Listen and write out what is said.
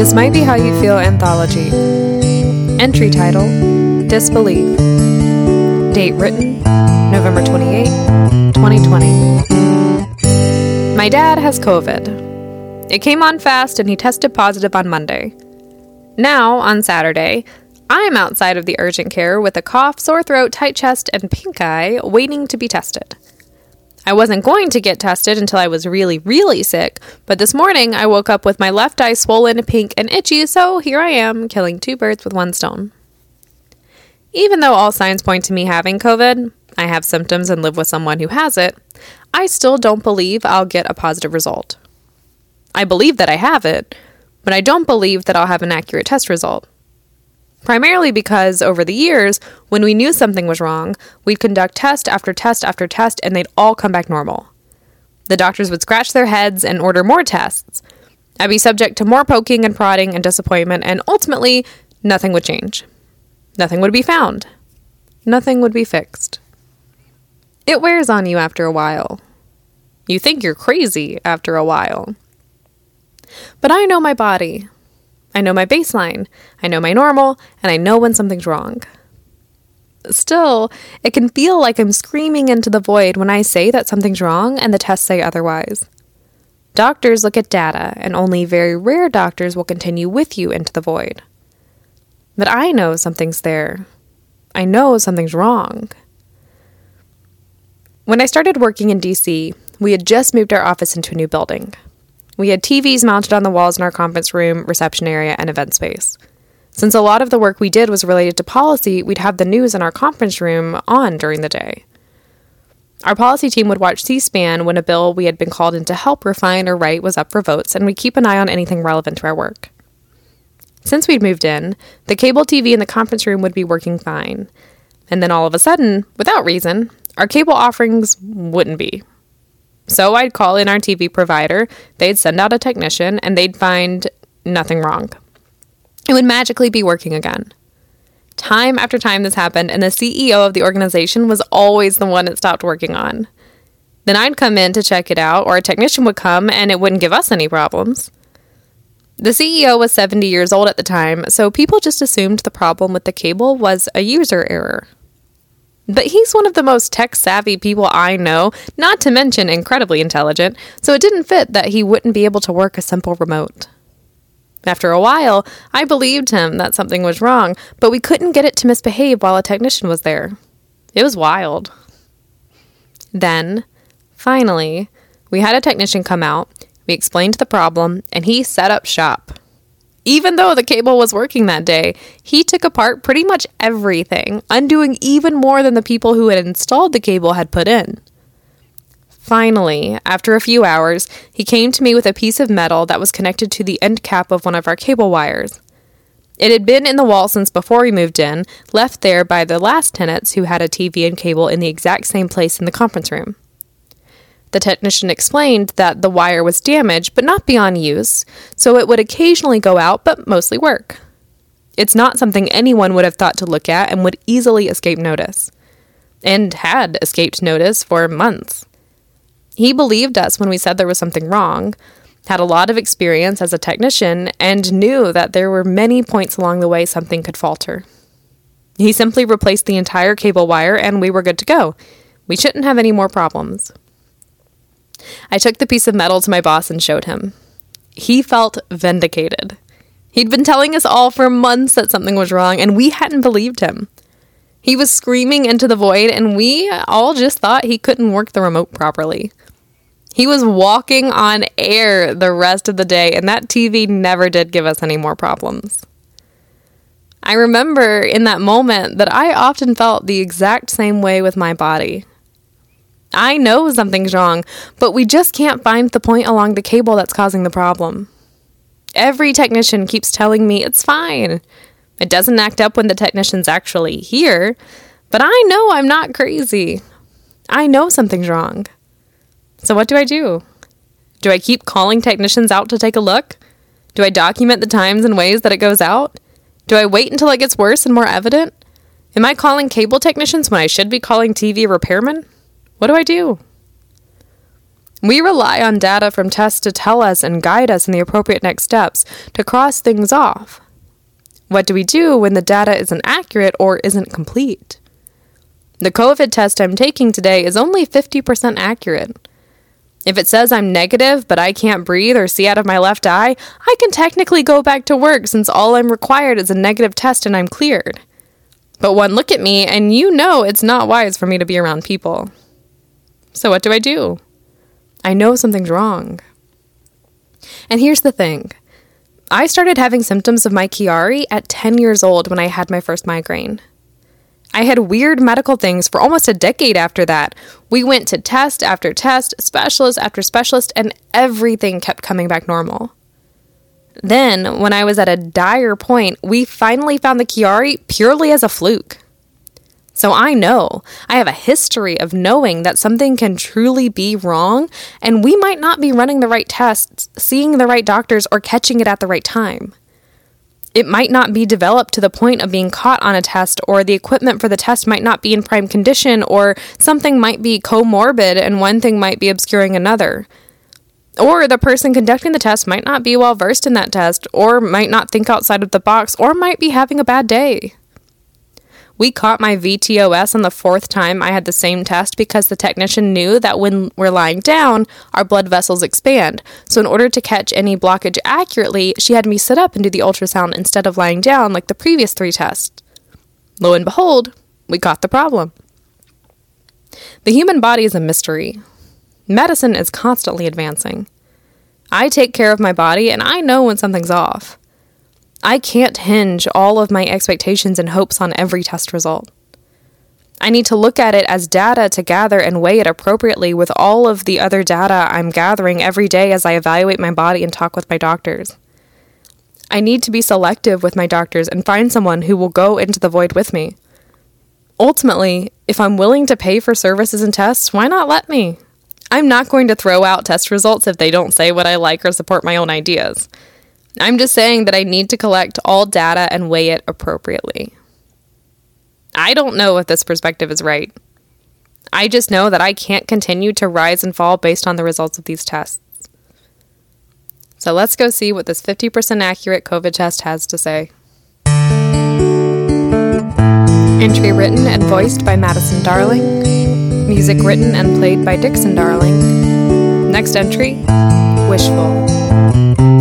This Might Be How You Feel anthology. Entry title Disbelief. Date written November 28, 2020. My dad has COVID. It came on fast and he tested positive on Monday. Now, on Saturday, I'm outside of the urgent care with a cough, sore throat, tight chest, and pink eye, waiting to be tested. I wasn't going to get tested until I was really, really sick, but this morning I woke up with my left eye swollen, pink, and itchy, so here I am, killing two birds with one stone. Even though all signs point to me having COVID, I have symptoms and live with someone who has it, I still don't believe I'll get a positive result. I believe that I have it, but I don't believe that I'll have an accurate test result. Primarily because over the years, when we knew something was wrong, we'd conduct test after test after test and they'd all come back normal. The doctors would scratch their heads and order more tests. I'd be subject to more poking and prodding and disappointment, and ultimately, nothing would change. Nothing would be found. Nothing would be fixed. It wears on you after a while. You think you're crazy after a while. But I know my body. I know my baseline, I know my normal, and I know when something's wrong. Still, it can feel like I'm screaming into the void when I say that something's wrong and the tests say otherwise. Doctors look at data, and only very rare doctors will continue with you into the void. But I know something's there. I know something's wrong. When I started working in DC, we had just moved our office into a new building. We had TVs mounted on the walls in our conference room, reception area, and event space. Since a lot of the work we did was related to policy, we'd have the news in our conference room on during the day. Our policy team would watch C SPAN when a bill we had been called in to help refine or write was up for votes, and we'd keep an eye on anything relevant to our work. Since we'd moved in, the cable TV in the conference room would be working fine. And then all of a sudden, without reason, our cable offerings wouldn't be. So I'd call in our TV provider, they'd send out a technician, and they'd find nothing wrong. It would magically be working again. Time after time this happened, and the CEO of the organization was always the one it stopped working on. Then I'd come in to check it out, or a technician would come and it wouldn't give us any problems. The CEO was 70 years old at the time, so people just assumed the problem with the cable was a user error. But he's one of the most tech savvy people I know, not to mention incredibly intelligent, so it didn't fit that he wouldn't be able to work a simple remote. After a while, I believed him that something was wrong, but we couldn't get it to misbehave while a technician was there. It was wild. Then, finally, we had a technician come out, we explained the problem, and he set up shop. Even though the cable was working that day, he took apart pretty much everything, undoing even more than the people who had installed the cable had put in. Finally, after a few hours, he came to me with a piece of metal that was connected to the end cap of one of our cable wires. It had been in the wall since before we moved in, left there by the last tenants who had a TV and cable in the exact same place in the conference room. The technician explained that the wire was damaged but not beyond use, so it would occasionally go out but mostly work. It's not something anyone would have thought to look at and would easily escape notice. And had escaped notice for months. He believed us when we said there was something wrong, had a lot of experience as a technician, and knew that there were many points along the way something could falter. He simply replaced the entire cable wire and we were good to go. We shouldn't have any more problems. I took the piece of metal to my boss and showed him. He felt vindicated. He'd been telling us all for months that something was wrong, and we hadn't believed him. He was screaming into the void, and we all just thought he couldn't work the remote properly. He was walking on air the rest of the day, and that TV never did give us any more problems. I remember in that moment that I often felt the exact same way with my body. I know something's wrong, but we just can't find the point along the cable that's causing the problem. Every technician keeps telling me it's fine. It doesn't act up when the technician's actually here, but I know I'm not crazy. I know something's wrong. So, what do I do? Do I keep calling technicians out to take a look? Do I document the times and ways that it goes out? Do I wait until it gets worse and more evident? Am I calling cable technicians when I should be calling TV repairmen? What do I do? We rely on data from tests to tell us and guide us in the appropriate next steps to cross things off. What do we do when the data isn't accurate or isn't complete? The COVID test I'm taking today is only 50% accurate. If it says I'm negative, but I can't breathe or see out of my left eye, I can technically go back to work since all I'm required is a negative test and I'm cleared. But one look at me, and you know it's not wise for me to be around people. So, what do I do? I know something's wrong. And here's the thing I started having symptoms of my Chiari at 10 years old when I had my first migraine. I had weird medical things for almost a decade after that. We went to test after test, specialist after specialist, and everything kept coming back normal. Then, when I was at a dire point, we finally found the Chiari purely as a fluke. So I know, I have a history of knowing that something can truly be wrong, and we might not be running the right tests, seeing the right doctors, or catching it at the right time it might not be developed to the point of being caught on a test, or the equipment for the test might not be in prime condition, or something might be comorbid and one thing might be obscuring another. Or the person conducting the test might not be well versed in that test, or might not think outside of the box, or might be having a bad day. We caught my VTOS on the fourth time I had the same test because the technician knew that when we're lying down, our blood vessels expand. So, in order to catch any blockage accurately, she had me sit up and do the ultrasound instead of lying down like the previous three tests. Lo and behold, we caught the problem. The human body is a mystery. Medicine is constantly advancing. I take care of my body and I know when something's off. I can't hinge all of my expectations and hopes on every test result. I need to look at it as data to gather and weigh it appropriately with all of the other data I'm gathering every day as I evaluate my body and talk with my doctors. I need to be selective with my doctors and find someone who will go into the void with me. Ultimately, if I'm willing to pay for services and tests, why not let me? I'm not going to throw out test results if they don't say what I like or support my own ideas. I'm just saying that I need to collect all data and weigh it appropriately. I don't know if this perspective is right. I just know that I can't continue to rise and fall based on the results of these tests. So let's go see what this 50% accurate COVID test has to say. Entry written and voiced by Madison Darling. Music written and played by Dixon Darling. Next entry Wishful.